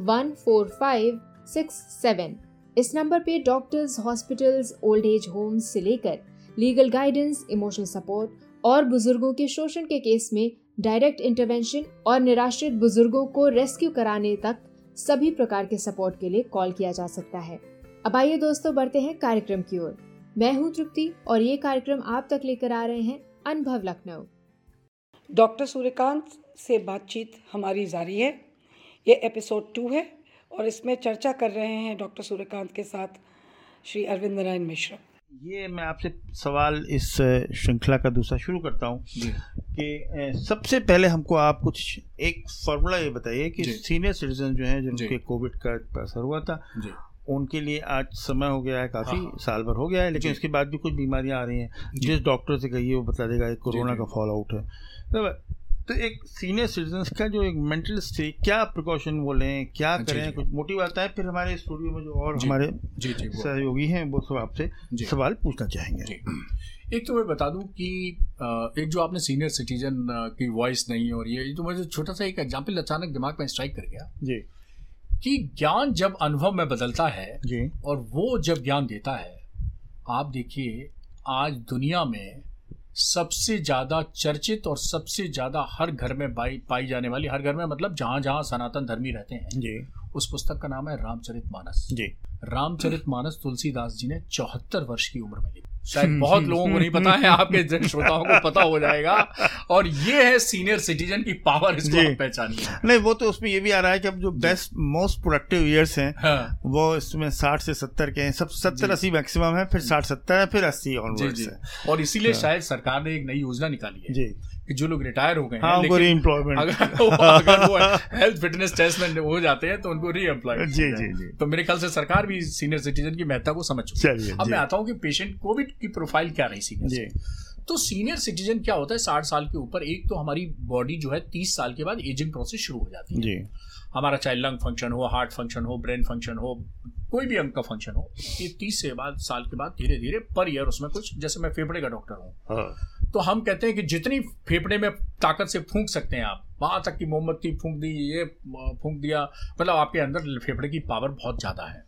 One four five six seven इस number पे doctors hospitals old age homes से लेकर लीगल गाइडेंस इमोशनल सपोर्ट और बुज़ुर्गों के शोषण के केस में डायरेक्ट इंटरवेंशन और निराश्रित बुज़ुर्गों को रेस्क्यू कराने तक सभी प्रकार के सपोर्ट के लिए कॉल किया जा सकता है। अब आइए दोस्तों बढ़ते हैं कार्यक्रम की ओर। मैं हूँ तृप्ति और ये कार्यक्रम आप तक लेकर आ रहे हैं अनुभव लखनऊ। डॉक्टर सूर्यकांत से बातचीत हमारी जारी है। ये एपिसोड टू है और इसमें चर्चा कर रहे हैं डॉक्टर सूर्यकांत के साथ श्री अरविंद नारायण मिश्रा। ये मैं आपसे सवाल इस श्रृंखला का दूसरा शुरू करता हूँ कि सबसे पहले हमको आप कुछ एक फॉर्मूला ये बताइए कि सीनियर सिटीजन जो हैं जिनके कोविड का असर हुआ था उनके लिए आज समय हो गया है काफ़ी हाँ। साल भर हो गया है लेकिन उसके बाद भी कुछ बीमारियाँ आ रही हैं। जिस डॉक्टर से कहिए वो बता देगा कोरोना का फॉल आउट है। तो तो एक सीनियर सिटीजन का जो एक मेंटल स्टेट क्या प्रिकॉशन वो लें क्या करें जी, कुछ मोटिव आता है? फिर हमारे स्टूडियो में जो और जी, हमारे जी, जी, सहयोगी हैं वो सब आपसे सवाल पूछना चाहेंगे। एक तो मैं बता दूँ कि एक जो आपने सीनियर सिटीजन की वॉइस नहीं और ये तो मुझे छोटा सा एक एग्ज़ाम्पल अचानक दिमाग में स्ट्राइक कर गया। जी। कि ज्ञान जब अनुभव में बदलता है जी। और वो जब ज्ञान देता है आप देखिए आज दुनिया में सबसे ज़्यादा चर्चित और सबसे ज़्यादा हर घर में पाई जाने वाली हर घर में मतलब जहाँ जहाँ सनातन धर्मी रहते हैं जी। उस पुस्तक का नाम है रामचरित मानस जी। रामचरित मानस तुलसीदास जी ने चौहत्तर वर्ष की उम्र में लिखा। शायद बहुत लोगों को नहीं पता है आपके श्रोताओं को पता हो जाएगा। और ये है सीनियर सिटीजन की पावर इसको पहचानिए। नहीं वो तो उसमें ये भी आ रहा है कि अब जो बेस्ट मोस्ट प्रोडक्टिव ईयर्स हैं हाँ। वो इसमें साठ से सत्तर के हैं। सब सत्तर अस्सी मैक्सिमम है फिर साठ सत्तर है फिर अस्सी और इसीलिए हाँ। शायद सरकार ने एक नई योजना निकाली है। जी। कि जो लोग रिटायर हो गए हैं हाँ, लेकिन एम्प्लॉयमेंट अगर, वो, अगर वो हेल्थ फिटनेस टेस्ट में हो जाते हैं तो उनको री एम्प्लॉय जी जी जी। तो मेरे ख्याल से सरकार भी सीनियर सिटीजन की महत्ता को समझ चुकी है। अब मैं आता हूँ कि पेशेंट कोविड की प्रोफ़ाइल क्या रही सीनियर तो सीनियर सिटीजन क्या होता है? साठ साल के ऊपर एक तो हमारी बॉडी जो है तीस साल के बाद एजिंग प्रोसेस शुरू हो जाती है। जी। हमारा चाहे लंग फ़ंक्शन हो हार्ट फ़ंक्शन हो ब्रेन फ़ंक्शन हो कोई भी अंग का फ़ंक्शन हो ये तीस से बाद साल के बाद धीरे धीरे पर ईयर उसमें कुछ जैसे मैं फेफड़े का डॉक्टर हूँ। हाँ। तो हम कहते हैं कि जितनी फेफड़े में ताकत से फूंक सकते हैं आप वहाँ तक की मोमबत्ती फूंक दी ये फूंक दिया मतलब आपके अंदर फेफड़े की पावर बहुत ज़्यादा है।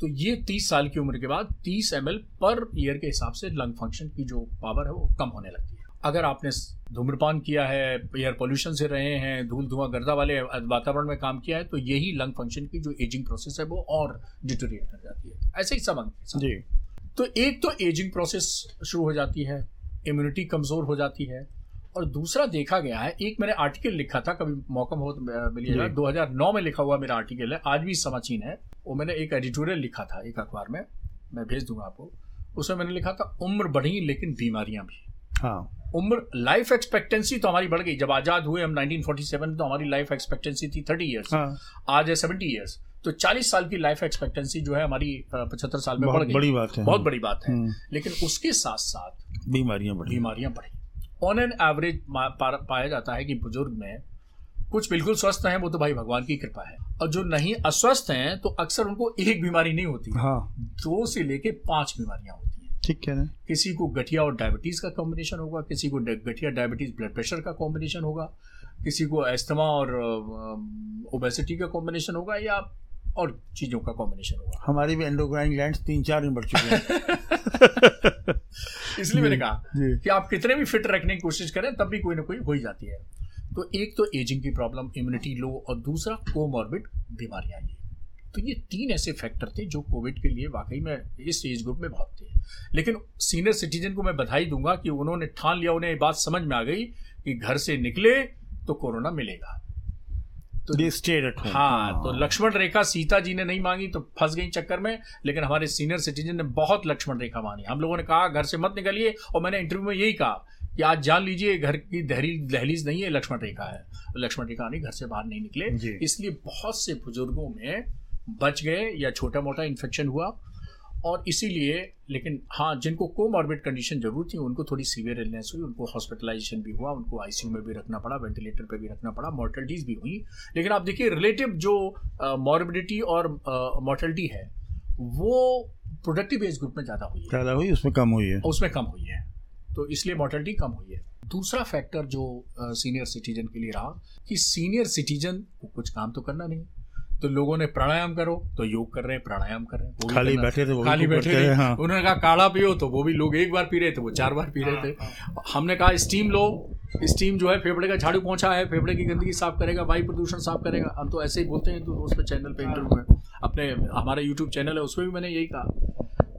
तो ये तीस साल की उम्र के बाद तीस एम पर ईयर के हिसाब से लंग फ़ंक्शन की जो पावर है वो कम होने लगती है। अगर आपने धूम्रपान किया है एयर पोल्यूशन से रहे हैं धूल धुआँ गर्दा वाले वातावरण में काम किया है तो यही लंग फ़ंक्शन की जो एजिंग प्रोसेस है वो और डिटोरिएट कर जाती है। ऐसे ही सब जी। तो एक तो एजिंग प्रोसेस शुरू हो जाती है इम्यूनिटी कमज़ोर हो जाती है और दूसरा देखा गया है एक मैंने आर्टिकल लिखा था कभी मौका हो मिलिएगा 2009 में लिखा हुआ मेरा आर्टिकल है आज भी समाचीन है वो मैंने एक एडिटोरियल लिखा था एक अखबार में मैं भेज दूँगा आपको उसमें मैंने लिखा था उम्र बढ़ी लेकिन बीमारियाँ भी। हाँ। उम्र लाइफ एक्सपेक्टेंसी तो हमारी बढ़ गई। जब आज़ाद हुए हम 1947 में तो हमारी लाइफ एक्सपेक्टेंसी थी 30 इयर्स हाँ. आज है 70 इयर्स तो 40 साल की लाइफ एक्सपेक्टेंसी जो है हमारी पचहत्तर साल में बढ़ गई। बड़ी बात है। बहुत बड़ी बात है। हम्म। लेकिन उसके साथ साथ बीमारियाँ बढ़ी। बीमारियाँ बढ़ी। ऑन एन एवरेज पाया जाता है कि बुज़ुर्ग में कुछ बिल्कुल स्वस्थ हैं वो तो भाई भगवान की कृपा है। और जो नहीं अस्वस्थ हैं तो अक्सर उनको एक बीमारी नहीं होती। हाँ। दो से लेके पाँच बीमारियाँ होती हैं। ठीक है। किसी को गठिया और डायबिटीज़ का कॉम्बिनेशन होगा किसी को गठिया डायबिटीज़ ब्लड प्रेशर का कॉम्बिनेशन होगा किसी को एस्थमा और ओबेसिटी का कॉम्बिनेशन होगा या और चीज़ों का कॉम्बिनेशन होगा। हमारी भी एंडोक्राइन ग्लैंड्स तीन चार में बढ़ चुके हैं। इसलिए मैंने कहा कि आप कितने भी फिट रखने की कोशिश करें तब भी कोई ना कोई हो ही जाती है। तो एक तो एजिंग की प्रॉब्लम इम्यूनिटी लो और दूसरा कोमॉर्बिड बीमारियाँ तो ये तीन ऐसे फैक्टर थे जो कोविड के लिए वाकई में इस एज ग्रुप में बहुत थे। लेकिन सीनियर सिटीजन को मैं बधाई दूँगा कि उन्होंने ठान लिया उन्हें ये बात समझ में आ गई कि घर से निकले तो कोरोना मिलेगा। तो स्टेट एट हाँ तो लक्ष्मण रेखा सीता जी ने नहीं मांगी तो फंस गई चक्कर में लेकिन हमारे सीनियर सिटीजन ने बहुत लक्ष्मण रेखा मांगी हम लोगों ने कहा घर से मत निकलिए। और मैंने इंटरव्यू में यही कहा कि आज जान लीजिए घर की दहलीज दहलीज नहीं है लक्ष्मण रेखा है। लक्ष्मण रेखा नहीं घर से बाहर नहीं निकले। इसलिए बहुत से बुज़ुर्गों में बच गए या छोटा मोटा इन्फेक्शन हुआ। और इसीलिए लेकिन हाँ जिनको कोमॉर्बिड कंडीशन ज़रूर थी उनको थोड़ी सीवियर इलनेस हुई उनको हॉस्पिटलाइजेशन भी हुआ उनको आईसीयू में भी रखना पड़ा वेंटिलेटर पे भी रखना पड़ा मॉर्टलिटीज़ भी हुई। लेकिन आप देखिए रिलेटिव जो मॉर्बिडिटी और मॉर्टलिटी है वो प्रोडक्टिव एज ग्रुप में ज़्यादा हुई ज़्यादा हुई उसमें कम हुई है। उसमें कम हुई है। तो इसलिए मॉर्टलिटी कम हुई है। दूसरा फैक्टर जो सीनियर सिटीजन के लिए रहा कि सीनियर सिटीजन को कुछ काम तो करना नहीं। तो लोगों ने प्राणायाम करो तो योग कर रहे हैं प्राणायाम कर रहे हैं खाली बैठे थे खाली बैठे थे। हाँ। उन्होंने कहा काढ़ा पियो तो वो भी लोग एक बार पी रहे थे वो चार बार पी रहे थे। हाँ, हाँ। हमने कहा स्टीम लो स्टीम जो है फेफड़े का झाड़ू पहुँचा है फेफड़े की गंदगी साफ़ करेगा वायु प्रदूषण साफ़ करेगा। हम तो ऐसे ही बोलते हैं तो उस पर चैनल पे इंटरव्यू में अपने हमारा यूट्यूब चैनल है उसमें भी मैंने यही कहा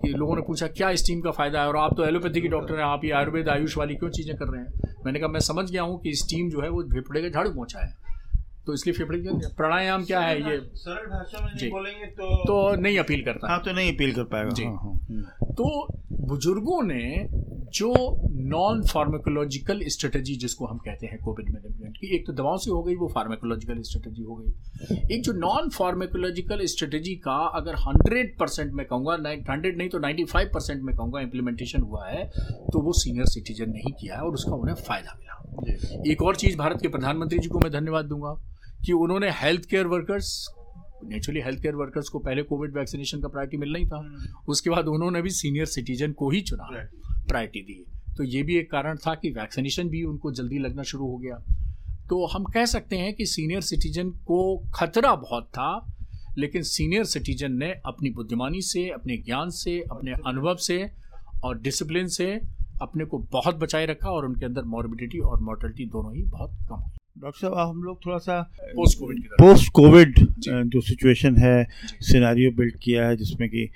कि लोगों ने पूछा क्या स्टीम का फ़ायदा है? और आप तो एलोपैथी के डॉक्टर हैं आप ये आयुर्वेद आयुष वाली क्यों चीज़ें कर रहे हैं? मैंने कहा मैं समझ गया हूँ कि स्टीम जो है वो फेफड़े का झाड़ू पहुँचा है। तो इसलिए फेफड़े की प्राणायाम क्या है ये? सरल भाषा में नहीं बोलेंगे तो तो नहीं अपील करता। हाँ तो नहीं अपील कर पाएगा। जी। हाँ, हाँ। तो बुज़ुर्गों ने जो नॉन फार्मेकोलॉजिकल स्ट्रेटजी जिसको हम कहते हैं कोविड मैनेजमेंट की एक तो दवाओं से हो गई वो फार्मेकोलॉजिकल स्ट्रेटजी हो गई। एक जो नॉन फार्मेकोलॉजिकल स्ट्रेटजी का अगर हंड्रेड परसेंट में कहूँगा हंड्रेड नहीं तो नाइन्टी फाइव परसेंट में कहूँगा इम्प्लीमेंटेशन हुआ है तो वो सीनियर सिटीजन ने ही किया है और उसका उन्हें फ़ायदा मिला। एक और चीज़ भारत के प्रधानमंत्री जी को मैं धन्यवाद दूँगा। कि उन्होंने health care workers naturally health care workers को पहले कोविड वैक्सीनेशन का प्रायोरिटी मिलना ही था। हम्म। उसके बाद उन्होंने भी सीनियर सिटीजन को ही चुना प्रायोरिटी दी। तो ये भी एक कारण था कि वैक्सीनेशन भी उनको जल्दी लगना शुरू हो गया। तो हम कह सकते हैं कि सीनियर सिटीजन को खतरा बहुत था लेकिन सीनियर सिटीजन ने अपनी बुद्धिमानी से अपने ज्ञान से अपने अनुभव से और डिसिप्लिन से अपने को बहुत बचाए रखा और उनके अंदर मॉर्बिडिटी और मॉर्टलिटी दोनों ही बहुत कम हुई। डॉक्टर साहब हम लोग थोड़ा सा पोस्ट कोविड पोस्ट कोविड जो। सिचुएशन है सिनारियो बिल्ड किया है जिसमें कि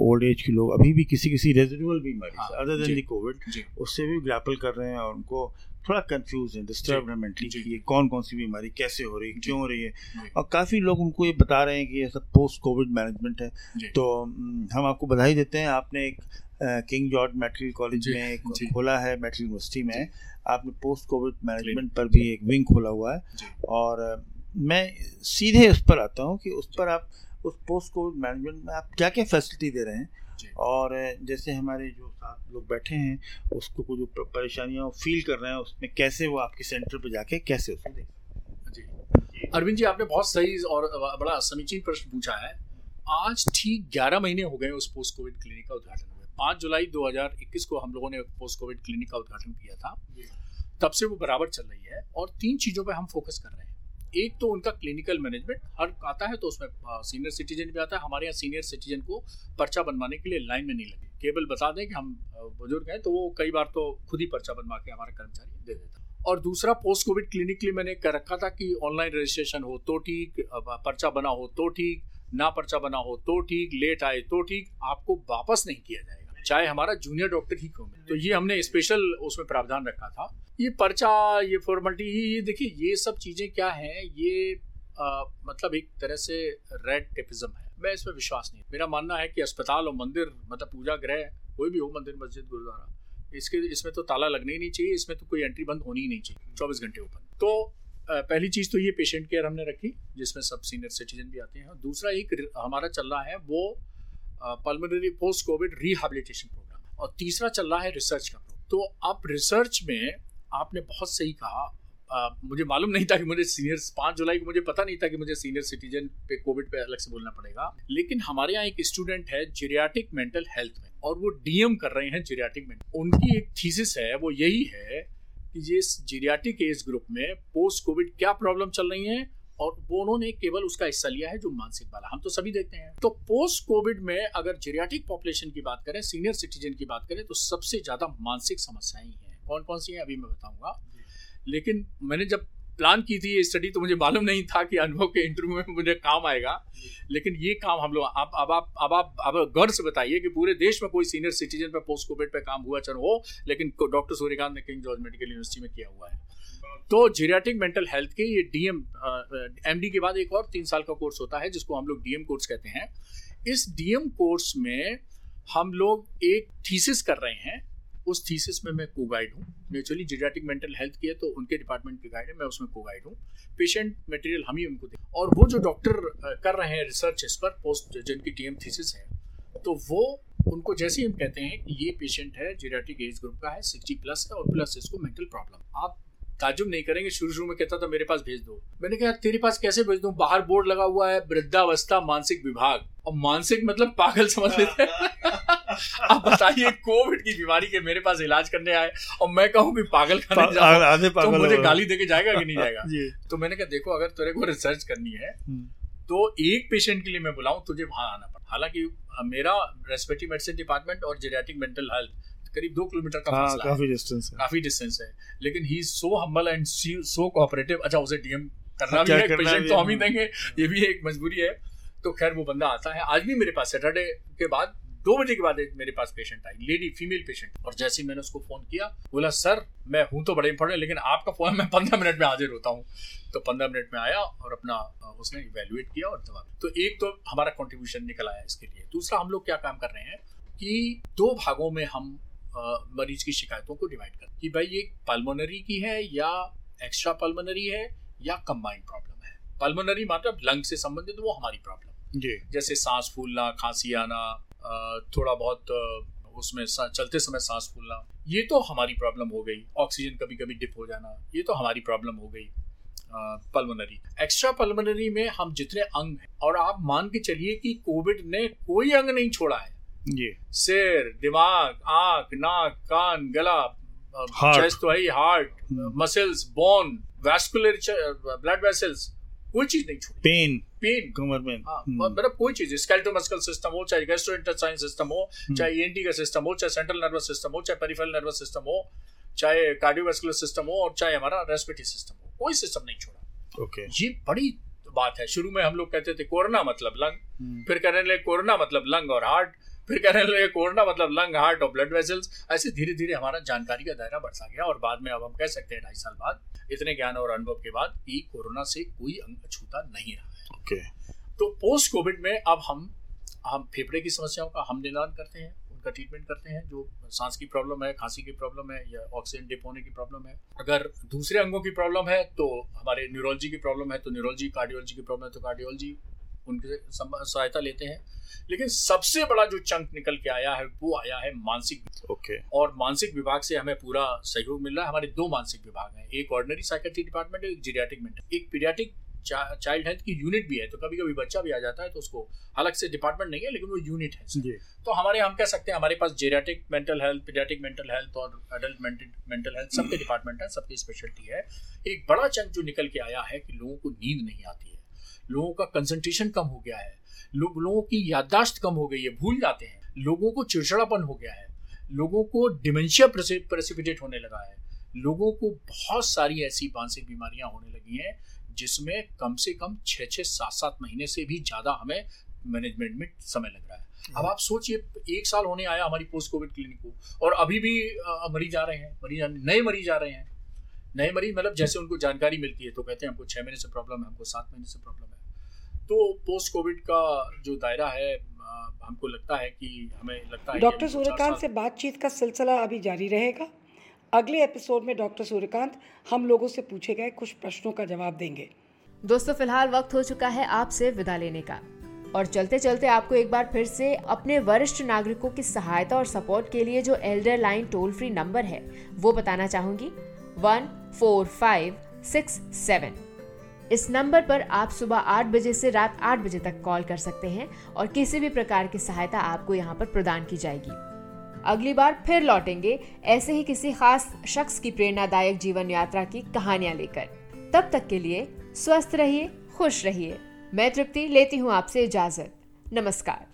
ओल्ड एज के लोग अभी भी किसी किसी रेजिडुअल बीमारी अदर देन दी कोविड उससे भी ग्रैपल कर रहे हैं और उनको थोड़ा कंफ्यूज है डिस्टर्ब है मेंटली कि ये कौन कौन सी बीमारी कैसे हो रही है क्यों हो रही है? और काफ़ी लोग उनको ये बता रहे हैं कि ये सब पोस्ट कोविड मैनेजमेंट है तो हम आपको बधाई देते हैं आपने एक किंग जॉर्ज मेडिकल कॉलेज में एक खोला है मेडिकल यूनिवर्सिटी में। आपने पोस्ट कोविड मैनेजमेंट पर भी एक विंग खोला हुआ है। और मैं सीधे उस पर आता हूँ कि उस पर आप उस पोस्ट कोविड मैनेजमेंट में आप क्या क्या फैसिलिटी दे रहे हैं? और जैसे हमारे जो साथ लोग बैठे हैं उसको जो परेशानियाँ फील कर रहे हैं उसमें कैसे वो आपके सेंटर पर जाके कैसे उसको देख जी। अरविंद जी आपने बहुत सही और बड़ा समीचीन प्रश्न पूछा है। आज ठीक ग्यारह महीने हो गए उस पोस्ट कोविड क्लिनिक का उद्घाटन पाँच जुलाई 2021 को हम लोगों ने पोस्ट कोविड क्लिनिक का उद्घाटन किया था। तब से वो बराबर चल रही है और तीन चीज़ों पे हम फोकस कर रहे हैं। एक तो उनका क्लिनिकल मैनेजमेंट, हर आता है तो उसमें सीनियर सिटीजन भी आता है। हमारे यहाँ सीनियर सिटीजन को पर्चा बनवाने के लिए लाइन में नहीं लगे। केवल बता दें कि हम बुज़ुर्ग हैं तो वो कई बार तो खुद ही पर्चा बनवा के हमारा कर्मचारी दे देता और दूसरा पोस्ट कोविड क्लिनिक के लिए मैंने कर रखा था कि ऑनलाइन रजिस्ट्रेशन हो तो ठीक पर्चा बना हो तो ठीक, ना पर्चा बना हो तो ठीक, लेट आए तो ठीक, आपको वापस नहीं किया जाएगा। चाहे हमारा जूनियर डॉक्टर ही क्यों तो ये हमने स्पेशल उसमें प्रावधान रखा था। ये पर्चा ये फॉर्मेलिटी ये देखिए ये सब चीज़ें क्या हैं? ये आ, मतलब एक तरह से रेड टेपिज्म है। मैं इसमें विश्वास नहीं मेरा मानना है कि अस्पताल और मंदिर मतलब पूजा ग्रह कोई भी हो मंदिर मस्जिद गुरुद्वारा इसके इसमें तो ताला लगना ही नहीं चाहिए इसमें तो कोई एंट्री बंद होनी ही नहीं चाहिए चौबीस घंटे ओपन तो पहली चीज़ तो ये पेशेंट केयर हमने रखी जिसमें सब सीनियर सिटीजन भी आते हैं। दूसरा एक हमारा चल रहा है वो pulmonary post Covid rehabilitation program और तीसरा चल रहा है रिसर्च का प्रोग्राम तो अब रिसर्च में आपने बहुत सही कहा। आ, मुझे मालूम नहीं था कि मुझे सीनियर पाँच जुलाई को मुझे पता नहीं था कि मुझे सीनियर सिटीजन पे कोविड पे अलग से बोलना पड़ेगा। लेकिन हमारे यहाँ एक स्टूडेंट है जेरियाटिक मेंटल हेल्थ में और वो डीएम कर रहे हैं जेरियाटिक मेंटल उनकी एक थीसिस है वो यही है कि ये जेरियाटिक एज ग्रुप में पोस्ट कोविड क्या प्रॉब्लम चल रही है और वो उन्होंने केवल उसका हिस्सा लिया है जो मानसिक वाला हम तो सभी देखते हैं। तो पोस्ट कोविड में अगर जेरियाटिक पॉपुलेशन की बात करें सीनियर सिटीजन की बात करें तो सबसे ज़्यादा मानसिक समस्याएँ हैं कौन कौन सी हैं, अभी मैं बताऊँगा। लेकिन मैंने जब प्लान की थी ये स्टडी तो मुझे मालूम नहीं था कि अनुभव के इंटरव्यू में मुझे काम आएगा। लेकिन ये काम हम लोग अब अब आप अब आप, अब गर्व से बताइए कि पूरे देश में कोई सीनियर सिटीजन पे पोस्ट कोविड पे काम हुआ चल हो लेकिन डॉक्टर सूर्यकांत ने किंग जॉर्ज मेडिकल यूनिवर्सिटी में किया हुआ है। तो जीरियाटिक मेंटल हेल्थ के ये डीएम एमडी के बाद एक और तीन साल का कोर्स होता है, जिसको हम लोग डीएम कोर्स कहते हैं। इस डीएम कोर्स में हम लोग एक थीसिस कर रहे हैं। उस थीसिस में मैं को गाइड हूँ नेचुरली जीरियाटिक मेंटल हेल्थ की है तो उनके डिपार्टमेंट के गाइड है, मैं उसमें को गाइड हूँ। पेशेंट मटेरियल हम ही उनको दें, और वो जो डॉक्टर कर रहे हैं रिसर्च इस पर पोस्ट जिनकी डीएम थीसिस है तो वो उनको जैसे ही हम कहते हैं कि ये पेशेंट है जीरियाटिक एज ग्रुप का है सिक्सटी प्लस है, और प्लस इसको मेंटल प्रॉब्लम आप ताजुब नहीं करेंगे शुरू शुरू में कहता था मेरे पास भेज दो। मैंने कहा तेरे पास कैसे भेज दूँ? बाहर बोर्ड लगा हुआ है वृद्धावस्था मानसिक विभाग। और मानसिक मतलब पागल समझ लेते हैं। आप बताइए कोविड की बीमारी के मेरे पास इलाज करने आए और मैं कहूँ कि पागल खाने जाऊँ तो मुझे गाली देके जाएगा कि नहीं जाएगा? तो मैंने कहा देखो अगर तेरे को रिसर्च करनी है हम्म। तो एक पेशेंट के लिए मैं बुलाऊं तुझे वहाँ आना पड़ा हालाँकि मेरा रेस्पिरेटरी मेडिसिन डिपार्टमेंट और जेरियाटिक मेंटल हेल्थ करीब दो किलोमीटर का हाँ, फासला काफ़ी डिस्टेंस है। काफ़ी डिस्टेंस है। लेकिन he so humble and so cooperative अच्छा उसे डीएम करना भी है पेशेंट तो हम ही देंगे ये भी एक मजबूरी है। तो खैर वो बंदा आता है। आज भी मेरे पास सैटरडे के बाद दो बजे के बाद मेरे पास पेशेंट आई लेडी फीमेल पेशेंट और जैसे ही मैंने उसको फ़ोन किया बोला सर मैं हूँ तो बड़े इंपॉर्टेंट लेकिन आपका फ़ोन मैं पंद्रह मिनट में हाजिर होता हूँ। तो पंद्रह मिनट में आया और अपना उसने इवेल्युएट किया और दवा तो एक तो हमारा कॉन्ट्रीब्यूशन निकल आया इसके लिए। दूसरा हम लोग क्या काम कर रहे हैं कि दो भागों में हम मरीज़ की शिकायतों को डिवाइड कर कि भाई ये पल्मोनरी की है या एक्स्ट्रा पल्मोनरी है या कंबाइंड प्रॉब्लम है। पल्मोनरी मतलब लंग से संबंधित वो हमारी प्रॉब्लम जी। जैसे सांस फूलना खांसी आना थोड़ा बहुत उसमें चलते समय सांस फूलना ये तो हमारी प्रॉब्लम हो गई। ऑक्सीजन कभी कभी डिप हो जाना ये तो हमारी प्रॉब्लम हो गई पल्मोनरी एक्स्ट्रा पल्मोनरी में हम जितने अंग हैं और आप मान के चलिए कि कोविड ने कोई अंग नहीं छोड़ा है। ये सिर दिमाग आँख नाक कान गला चेस्ट तो है heart muscles bone vascular blood vessels कोई चीज़ नहीं छोड़ी पेन पेन कमर में। हाँ, हम्म। मतलब कोई चीज़ स्केलेटो मस्कल सिस्टम हो चाहे गैस्ट्रोइंटेस्टाइन सिस्टम हो। चाहे ईएनटी का सिस्टम हो चाहे सेंट्रल नर्वस सिस्टम हो चाहे पेरिफेरल नर्वस सिस्टम हो चाहे कार्डियोवैस्कुलर सिस्टम हो और चाहे हमारा रेस्पिरेटरी सिस्टम हो कोई सिस्टम नहीं छोड़ा। ओके ये बड़ी बात है। शुरू में हम लोग कहते थे कोरोना मतलब लंग। हम्म। फिर कहने लगे कोरोना मतलब लंग और हार्ट फिर कहने लगे कोरोना मतलब लंग हार्ट और ब्लड वेसल्स। ऐसे धीरे धीरे हमारा जानकारी का दायरा बढ़ता गया और बाद में अब हम कह सकते हैं ढाई साल बाद इतने ज्ञान और अनुभव के बाद कि कोरोना से कोई अंग अछूता नहीं रहा है। okay. तो पोस्ट कोविड में अब हम हम फेफड़े की समस्याओं का हम निदान करते हैं उनका ट्रीटमेंट करते हैं जो सांस की प्रॉब्लम है खांसी की प्रॉब्लम है या ऑक्सीजन डिप होने की प्रॉब्लम है। अगर दूसरे अंगों की प्रॉब्लम है तो हमारे न्यूरोलॉजी की प्रॉब्लम है तो न्यूरोलॉजी कार्डियोलॉजी की प्रॉब्लम है तो कार्डियोलॉजी उनकी सहायता लेते हैं। लेकिन सबसे बड़ा जो चंक निकल के आया है वो आया है मानसिक ओके। okay. और मानसिक विभाग से हमें पूरा सहयोग मिल रहा है। हमारे दो मानसिक विभाग हैं एक ऑर्डनरी साइकेट्री डिपार्टमेंट एक जीरियाटिक मेंटल एक पीडियाटिक चाइल्ड हेल्थ की यूनिट भी है तो कभी कभी बच्चा भी आ जाता है तो उसको अलग से डिपार्टमेंट नहीं है लेकिन वो यूनिट है। तो हमारे हम कह सकते हैं हमारे पास geriatric mental health paediatric mental health और अडल्ट मेंटल हेल्थ सबके डिपार्टमेंट है सबकी स्पेशलिटी है। एक बड़ा चंक जो निकल के आया है कि लोगों को नींद नहीं आती है। लोगों का कंसंट्रेशन कम हो गया है। लो, लोगों की याददाश्त कम हो गई है भूल जाते हैं। लोगों को चिड़चिड़ापन हो गया है। लोगों को डिमेंशिया प्रेसिपिटेट होने लगा है। लोगों को बहुत सारी ऐसी मानसिक बीमारियाँ होने लगी हैं जिसमें कम से कम छः छः सात सात महीने से भी ज़्यादा हमें मैनेजमेंट में समय लग रहा है। अब आप सोचिए एक साल होने आया हमारी पोस्ट कोविड क्लिनिक को और अभी भी मरीज़ आ रहे हैं मरीज़ नए मरीज़ आ रहे हैं। नए मरीज़ मतलब जैसे उनको जानकारी मिलती है तो कहते हैं हमको छः महीने से प्रॉब्लम है हमको सात महीने से प्रॉब्लम है। तो पोस्ट कोविड का जो दायरा है हमको लगता है कि हमें लगता है डॉक्टर सूर्यकांत से बातचीत का सिलसिला अभी जारी रहेगा। अगले एपिसोड में डॉक्टर सूर्यकांत हम लोगों से पूछे गए कुछ प्रश्नों का जवाब देंगे। दोस्तों फ़िलहाल वक्त हो चुका है आपसे विदा लेने का। और चलते चलते आपको एक बार फिर से अपने वरिष्ठ नागरिकों की सहायता और सपोर्ट के लिए जो elder line toll free number है वो बताना चाहूँगी। One four five six seven इस नंबर पर आप सुबह आठ बजे से रात आठ बजे तक कॉल कर सकते हैं और किसी भी प्रकार की सहायता आपको यहाँ पर प्रदान की जाएगी। अगली बार फिर लौटेंगे ऐसे ही किसी खास शख्स की प्रेरणादायक जीवन यात्रा की कहानियाँ लेकर। तब तक के लिए स्वस्थ रहिए, खुश रहिए। मैं तृप्ति लेती हूँ आपसे इजाज़त। नमस्कार।